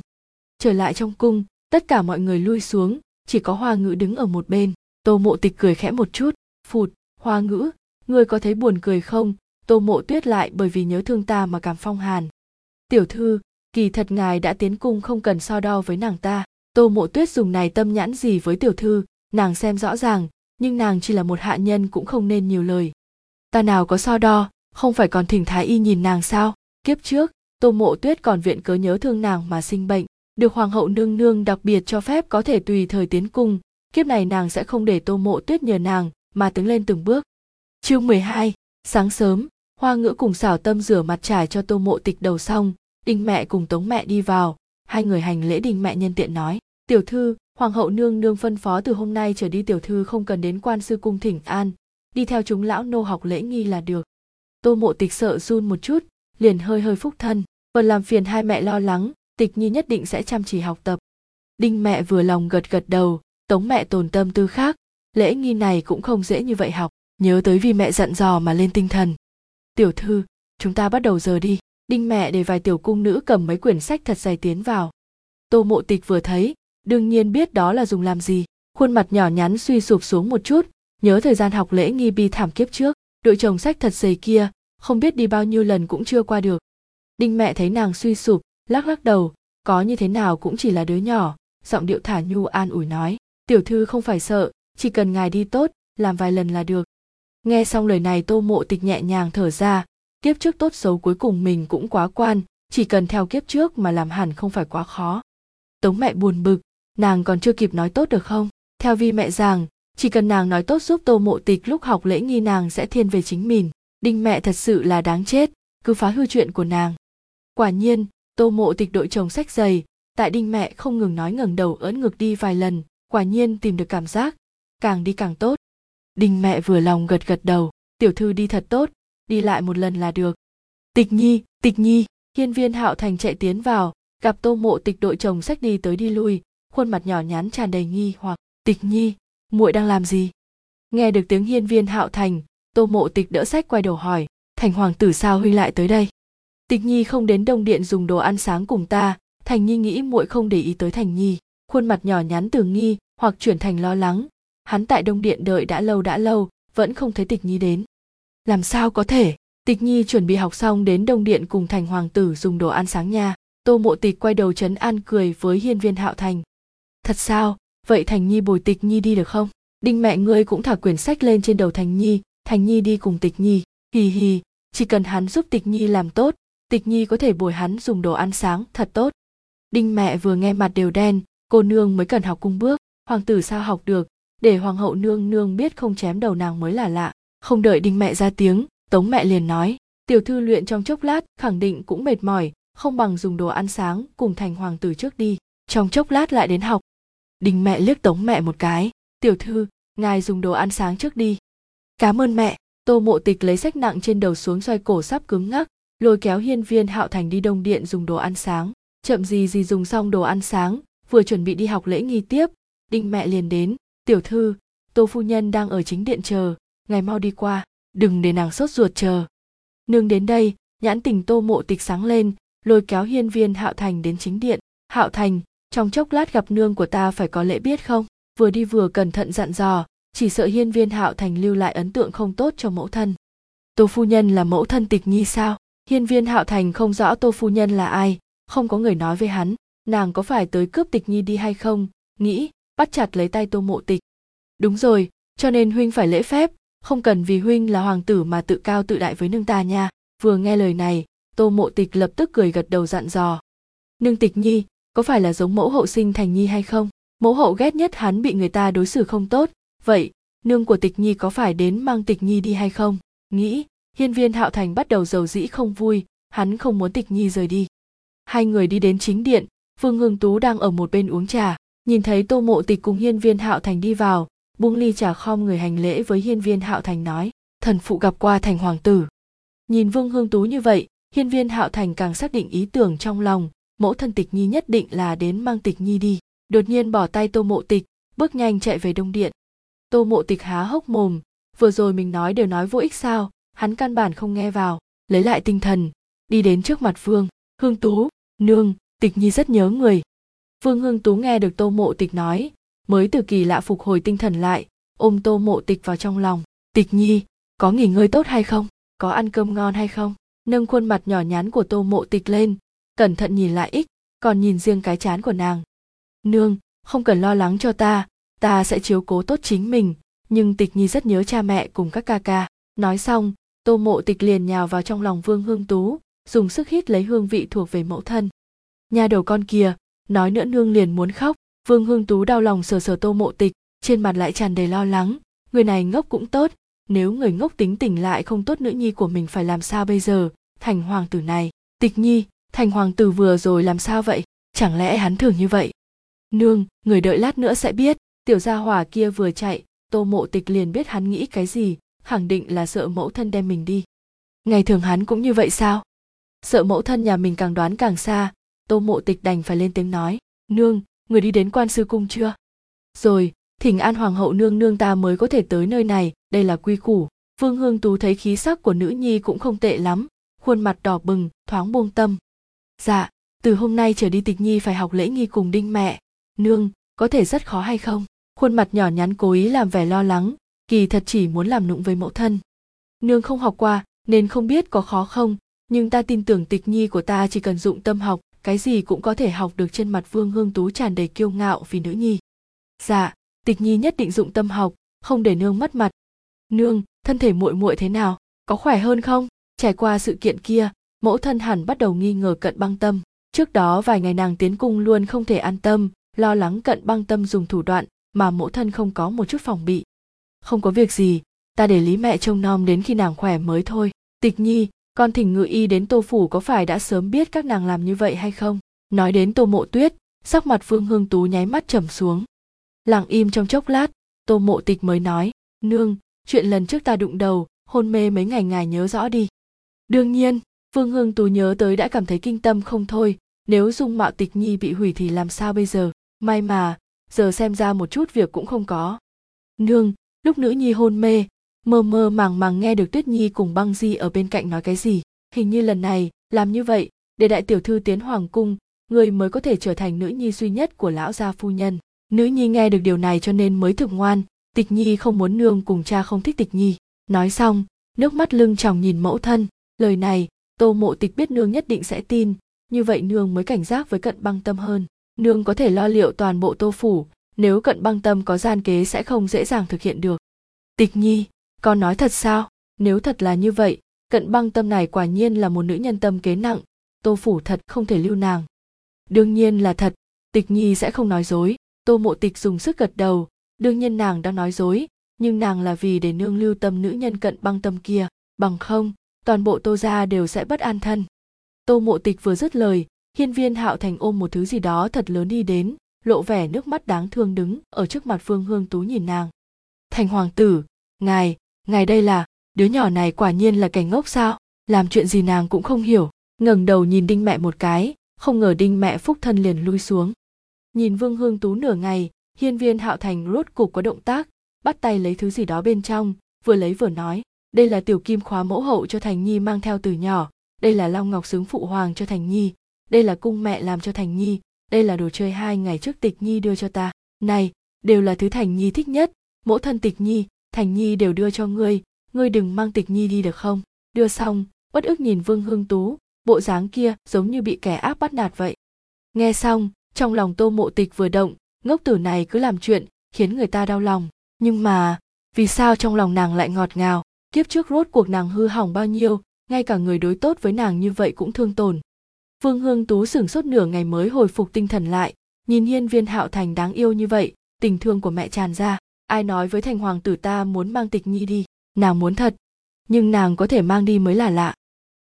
Trở lại trong cung, tất cả mọi người lui xuống, chỉ có hoa ngữ đứng ở một bên. Tô mộ tịch cười khẽ một chút, phụt, hoa ngữ, ngươi có thấy buồn cười không? Tô mộ tuyết lại bởi vì nhớ thương ta mà cảm phong hàn. Tiểu thư kỳ thật ngài đã tiến cung không cần so đo với nàng ta. Tô mộ tuyết dùng này tâm nhãn gì với tiểu thư nàng xem rõ ràng nhưng nàng chỉ là một hạ nhân cũng không nên nhiều lời. Ta nào có so đo không phải còn thỉnh thái y nhìn nàng sao? Kiếp trước tô mộ tuyết còn viện cớ nhớ thương nàng mà sinh bệnh. Được hoàng hậu nương nương đặc biệt cho phép có thể tùy thời tiến cung kiếp này nàng sẽ không để tô mộ tuyết nhờ nàng mà tiến lên từng bước. Chương 12, sáng sớm hoa ngữ cùng xảo tâm rửa mặt trải cho tô mộ tịch đầu xong đinh mẹ cùng tống mẹ đi vào. Hai người hành lễ đinh mẹ nhân tiện nói, tiểu thư, hoàng hậu nương nương phân phó từ hôm nay trở đi tiểu thư không cần đến quan sư cung thỉnh an. Đi theo chúng lão nô học lễ nghi là được. Tô mộ tịch sợ run một chút, liền hơi hơi phúc thân. Còn làm phiền hai mẹ lo lắng, tịch nhi nhất định sẽ chăm chỉ học tập. Đinh mẹ vừa lòng gật gật đầu, tống mẹ tồn tâm tư khác. Lễ nghi này cũng không dễ như vậy học, nhớ tới vì mẹ dặn dò mà lên tinh thần. Tiểu thư, chúng ta bắt đầu giờ đi đinh mẹ để vài tiểu cung nữ cầm mấy quyển sách thật dày tiến vào. Tô mộ tịch vừa thấy, đương nhiên biết đó là dùng làm gì. Khuôn mặt nhỏ nhắn suy sụp xuống một chút, nhớ thời gian học lễ nghi bi thảm kiếp trước. Đội chồng sách thật dày kia, không biết đi bao nhiêu lần cũng chưa qua được. Đinh mẹ thấy nàng suy sụp, lắc lắc đầu, có như thế nào cũng chỉ là đứa nhỏ, giọng điệu thả nhu an ủi nói. Tiểu thư không phải sợ, chỉ cần ngài đi tốt, làm vài lần là được. Nghe xong lời này tô mộ tịch nhẹ nhàng thở ra kiếp trước tốt xấu cuối cùng mình cũng quá quan, chỉ cần theo kiếp trước mà làm hẳn không phải quá khó. Tống mẹ buồn bực, nàng còn chưa kịp nói tốt được không? Theo vi mẹ rằng, chỉ cần nàng nói tốt giúp tô mộ tịch lúc học lễ nghi nàng sẽ thiên về chính mình, đinh mẹ thật sự là đáng chết, cứ phá hư chuyện của nàng. Quả nhiên, tô mộ tịch đội chồng sách giày, tại đinh mẹ không ngừng nói ngẩng đầu ỡn ngực đi vài lần, quả nhiên tìm được cảm giác, càng đi càng tốt. Đinh mẹ vừa lòng gật gật đầu, tiểu thư đi thật tốt đi lại một lần là được. Tịch nhi tịch nhi, hiên viên hạo thành chạy tiến vào, gặp tô mộ tịch đội chồng sách đi tới đi lui, khuôn mặt nhỏ nhắn tràn đầy nghi hoặc. Tịch nhi, muội đang làm gì? Nghe được tiếng hiên viên hạo thành, tô mộ tịch đỡ sách quay đầu hỏi, thành hoàng tử sao huynh lại tới đây? Tịch nhi không đến đông điện dùng đồ ăn sáng cùng ta, thành nhi nghĩ muội không để ý tới thành nhi, khuôn mặt nhỏ nhắn từ nghi hoặc chuyển thành lo lắng. Hắn tại đông điện đợi đã lâu đã lâu, vẫn không thấy tịch nhi đến làm sao có thể? Tịch nhi chuẩn bị học xong đến đông điện cùng thành hoàng tử dùng đồ ăn sáng nha. Tô mộ tịch quay đầu chấn an cười với hiên viên hạo thành. Thật sao? Vậy thành nhi bồi tịch nhi đi được không? Đinh mẹ ngươi cũng thả quyển sách lên trên đầu thành nhi. Thành nhi đi cùng tịch nhi. Hì hì, chỉ cần hắn giúp tịch nhi làm tốt, tịch nhi có thể bồi hắn dùng đồ ăn sáng thật tốt. Đinh mẹ vừa nghe mặt đều đen, cô nương mới cần học cung bước. Hoàng tử sao học được? Để hoàng hậu nương nương biết không chém đầu nàng mới là lạ không đợi đinh mẹ ra tiếng, tống mẹ liền nói, tiểu thư luyện trong chốc lát, khẳng định cũng mệt mỏi, không bằng dùng đồ ăn sáng cùng thành hoàng tử trước đi, trong chốc lát lại đến học. Đinh mẹ liếc tống mẹ một cái, tiểu thư, ngài dùng đồ ăn sáng trước đi. Cảm ơn mẹ. Tô mộ tịch lấy sách nặng trên đầu xuống xoay cổ sắp cứng ngắc, lôi kéo hiên viên hạo thành đi đông điện dùng đồ ăn sáng. Chậm gì gì dùng xong đồ ăn sáng, vừa chuẩn bị đi học lễ nghi tiếp, đinh mẹ liền đến, tiểu thư, tô phu nhân đang ở chính điện chờ ngày mau đi qua, đừng để nàng sốt ruột chờ. Nương đến đây, nhãn tình tô mộ tịch sáng lên, lôi kéo hiên viên hạo thành đến chính điện. Hạo thành, trong chốc lát gặp nương của ta phải có lễ biết không? Vừa đi vừa cẩn thận dặn dò, chỉ sợ hiên viên hạo thành lưu lại ấn tượng không tốt cho mẫu thân. Tô phu nhân là mẫu thân tịch nhi sao? Hiên viên hạo thành không rõ tô phu nhân là ai, không có người nói với hắn. Nàng có phải tới cướp tịch nhi đi hay không? Nghĩ, bắt chặt lấy tay tô mộ tịch. Đúng rồi, cho nên huynh phải lễ phép không cần vì huynh là hoàng tử mà tự cao tự đại với nương ta nha. Vừa nghe lời này, tô mộ tịch lập tức cười gật đầu dặn dò. Nương tịch nhi, có phải là giống mẫu hậu sinh thành nhi hay không? Mẫu hậu ghét nhất hắn bị người ta đối xử không tốt. Vậy, nương của tịch nhi có phải đến mang tịch nhi đi hay không? Nghĩ, hiên viên hạo thành bắt đầu giàu dĩ không vui, hắn không muốn tịch nhi rời đi. Hai người đi đến chính điện vương hương tú đang ở một bên uống trà. Nhìn thấy tô mộ tịch cùng hiên viên hạo thành đi vào buông ly trà khom người hành lễ với hiên viên hạo thành nói, thần phụ gặp qua thành hoàng tử. Nhìn vương hương tú như vậy, hiên viên hạo thành càng xác định ý tưởng trong lòng, mẫu thân tịch nhi nhất định là đến mang tịch nhi đi. Đột nhiên bỏ tay tô mộ tịch, bước nhanh chạy về đông điện. Tô mộ tịch há hốc mồm, vừa rồi mình nói đều nói vô ích sao, hắn căn bản không nghe vào, lấy lại tinh thần, đi đến trước mặt vương hương tú, nương, tịch nhi rất nhớ người. Vương hương tú nghe được tô mộ tịch nói mới từ kỳ lạ phục hồi tinh thần lại, ôm tô mộ tịch vào trong lòng. Tịch nhi, có nghỉ ngơi tốt hay không? Có ăn cơm ngon hay không? Nâng khuôn mặt nhỏ nhắn của tô mộ tịch lên, cẩn thận nhìn lại ích, còn nhìn riêng cái chán của nàng. Nương, không cần lo lắng cho ta ta sẽ chiếu cố tốt chính mình. Nhưng tịch nhi rất nhớ cha mẹ cùng các ca ca. Nói xong, tô mộ tịch liền nhào vào trong lòng vương hương tú, dùng sức hít lấy hương vị thuộc về mẫu thân. Nhà đầu con kia, nói nữa nương liền muốn khóc vương hương tú đau lòng sờ sờ tô mộ tịch, trên mặt lại tràn đầy lo lắng. Người này ngốc cũng tốt, nếu người ngốc tính tình lại không tốt nữ nhi của mình phải làm sao bây giờ? Thành hoàng tử này, tịch nhi, thành hoàng tử vừa rồi làm sao vậy? Chẳng lẽ hắn thường như vậy? Nương, người đợi lát nữa sẽ biết. Tiểu gia hỏa kia vừa chạy, tô mộ tịch liền biết hắn nghĩ cái gì, khẳng định là sợ mẫu thân đem mình đi. Ngày thường hắn cũng như vậy sao? Sợ mẫu thân nhà mình càng đoán càng xa, tô mộ tịch đành phải lên tiếng nói. Nương người đi đến quan sư cung chưa? Rồi, thỉnh an hoàng hậu nương nương ta mới có thể tới nơi này, đây là quy củ. Vương hương tú thấy khí sắc của nữ nhi cũng không tệ lắm, khuôn mặt đỏ bừng, thoáng buông tâm. Dạ từ hôm nay trở đi tịch nhi phải học lễ nghi cùng đinh mẹ. Nương, có thể rất khó hay không? Khuôn mặt nhỏ nhắn cố ý làm vẻ lo lắng, kỳ thật chỉ muốn làm nụng với mẫu thân. Nương không học qua, nên không biết có khó không, nhưng ta tin tưởng tịch nhi của ta chỉ cần dụng tâm học cái gì cũng có thể học được trên mặt vương hương tú tràn đầy kiêu ngạo vì nữ nhi. Dạ tịch nhi nhất định dụng tâm học, không để nương mất mặt. Nương, thân thể muội muội thế nào, có khỏe hơn không? Trải qua sự kiện kia, mẫu thân hẳn bắt đầu nghi ngờ cận băng tâm. Trước đó vài ngày nàng tiến cung luôn không thể an tâm, lo lắng cận băng tâm dùng thủ đoạn mà mẫu thân không có một chút phòng bị. Không có việc gì, ta để lý mẹ trông nom đến khi nàng khỏe mới thôi. Tịch nhi con thỉnh ngự y đến tô phủ có phải đã sớm biết các nàng làm như vậy hay không? Nói đến tô mộ tuyết, sắc mặt phương hương tú nháy mắt trầm xuống. Lặng im trong chốc lát, tô mộ tịch mới nói, nương, chuyện lần trước ta đụng đầu, hôn mê mấy ngày ngài nhớ rõ đi. Đương nhiên, phương hương tú nhớ tới đã cảm thấy kinh tâm không thôi, nếu dung mạo tịch nhi bị hủy thì làm sao bây giờ? May mà, giờ xem ra một chút việc cũng không có. Nương, lúc nữ nhi hôn mê mơ mơ màng màng nghe được tuyết nhi cùng băng di ở bên cạnh nói cái gì. Hình như lần này, làm như vậy, để đại tiểu thư tiến hoàng cung, người mới có thể trở thành nữ nhi duy nhất của lão gia phu nhân. Nữ nhi nghe được điều này cho nên mới thực ngoan, tịch nhi không muốn nương cùng cha không thích tịch nhi. Nói xong, nước mắt lưng tròng nhìn mẫu thân, lời này, tô mộ tịch biết nương nhất định sẽ tin, như vậy nương mới cảnh giác với cận băng tâm hơn. Nương có thể lo liệu toàn bộ tô phủ, nếu cận băng tâm có gian kế sẽ không dễ dàng thực hiện được. Tịch nhi con nói thật sao? Nếu thật là như vậy, cận băng tâm này quả nhiên là một nữ nhân tâm kế nặng, tô phủ thật không thể lưu nàng. Đương nhiên là thật, tịch nhi sẽ không nói dối, tô mộ tịch dùng sức gật đầu, đương nhiên nàng đang nói dối, nhưng nàng là vì để nương lưu tâm nữ nhân cận băng tâm kia, bằng không, toàn bộ tô gia đều sẽ bất an thân. Tô mộ tịch vừa dứt lời, hiên viên hạo thành ôm một thứ gì đó thật lớn đi đến, lộ vẻ nước mắt đáng thương đứng ở trước mặt phương hương tú nhìn nàng. Thành hoàng tử, ngài ngài đây là, đứa nhỏ này quả nhiên là cảnh ngốc sao? Làm chuyện gì nàng cũng không hiểu. Ngẩng đầu nhìn đinh mẹ một cái, không ngờ đinh mẹ phúc thân liền lui xuống. Nhìn vương hương tú nửa ngày, hiên viên hạo thành rốt cục có động tác, bắt tay lấy thứ gì đó bên trong, vừa lấy vừa nói, đây là tiểu kim khóa mẫu hậu cho thành nhi mang theo từ nhỏ, đây là long ngọc xứng phụ hoàng cho thành nhi, đây là cung mẹ làm cho thành nhi, đây là đồ chơi hai ngày trước tịch nhi đưa cho ta. Này, đều là thứ thành nhi thích nhất, mẫu thân tịch nhi thành nhi đều đưa cho ngươi ngươi đừng mang tịch nhi đi được không? Đưa xong bất ức nhìn vương hương tú, bộ dáng kia giống như bị kẻ ác bắt nạt vậy. Nghe xong, trong lòng tô mộ tịch vừa động, ngốc tử này cứ làm chuyện, khiến người ta đau lòng. Nhưng mà, vì sao trong lòng nàng lại ngọt ngào? Kiếp trước rốt cuộc nàng hư hỏng bao nhiêu, ngay cả người đối tốt với nàng như vậy cũng thương tổn. Vương hương tú sửng sốt nửa ngày mới hồi phục tinh thần lại, nhìn hiên viên hạo thành đáng yêu như vậy, tình thương của mẹ tràn ra ai nói với thành hoàng tử ta muốn mang tịch nhi đi, nàng muốn thật, nhưng nàng có thể mang đi mới là lạ.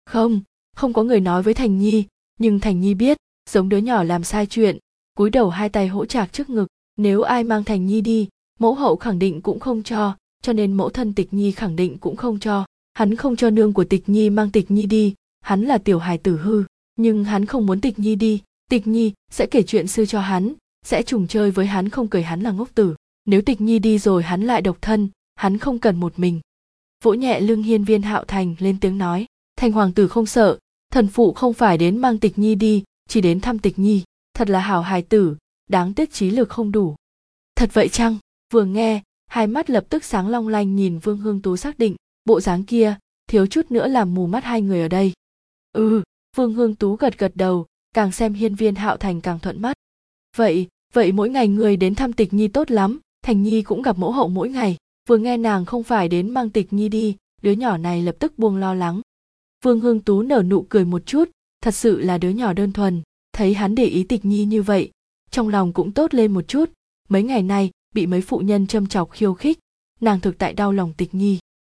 Không không có người nói với thành nhi, nhưng thành nhi biết, giống đứa nhỏ làm sai chuyện, cúi đầu hai tay hỗ trạc trước ngực, nếu ai mang thành nhi đi, mẫu hậu khẳng định cũng không cho cho nên mẫu thân tịch nhi khẳng định cũng không cho. Hắn không cho nương của tịch nhi mang tịch nhi đi, hắn là tiểu hài tử hư, nhưng hắn không muốn tịch nhi đi, tịch nhi sẽ kể chuyện xưa cho hắn, sẽ trùng chơi với hắn không cười hắn là ngốc tử nếu tịch nhi đi rồi hắn lại độc thân, hắn không cần một mình. Vỗ nhẹ lưng hiên viên hạo thành lên tiếng nói, thành hoàng tử không sợ, thần phụ không phải đến mang tịch nhi đi, chỉ đến thăm tịch nhi, thật là hảo hài tử, đáng tiếc trí lực không đủ. Thật vậy chăng? Vừa nghe, hai mắt lập tức sáng long lanh nhìn vương hương tú xác định, bộ dáng kia, thiếu chút nữa làm mù mắt hai người ở đây. Ừ vương hương tú gật gật đầu, càng xem hiên viên hạo thành càng thuận mắt. Vậy vậy mỗi ngày người đến thăm tịch nhi tốt lắm thành nhi cũng gặp mẫu hậu mỗi ngày. Vừa nghe nàng không phải đến mang tịch nhi đi, đứa nhỏ này lập tức buông lo lắng. Vương hương tú nở nụ cười một chút, thật sự là đứa nhỏ đơn thuần, thấy hắn để ý tịch nhi như vậy, trong lòng cũng tốt lên một chút. Mấy ngày nay, bị mấy phụ nhân châm chọc khiêu khích, nàng thực tại đau lòng tịch nhi.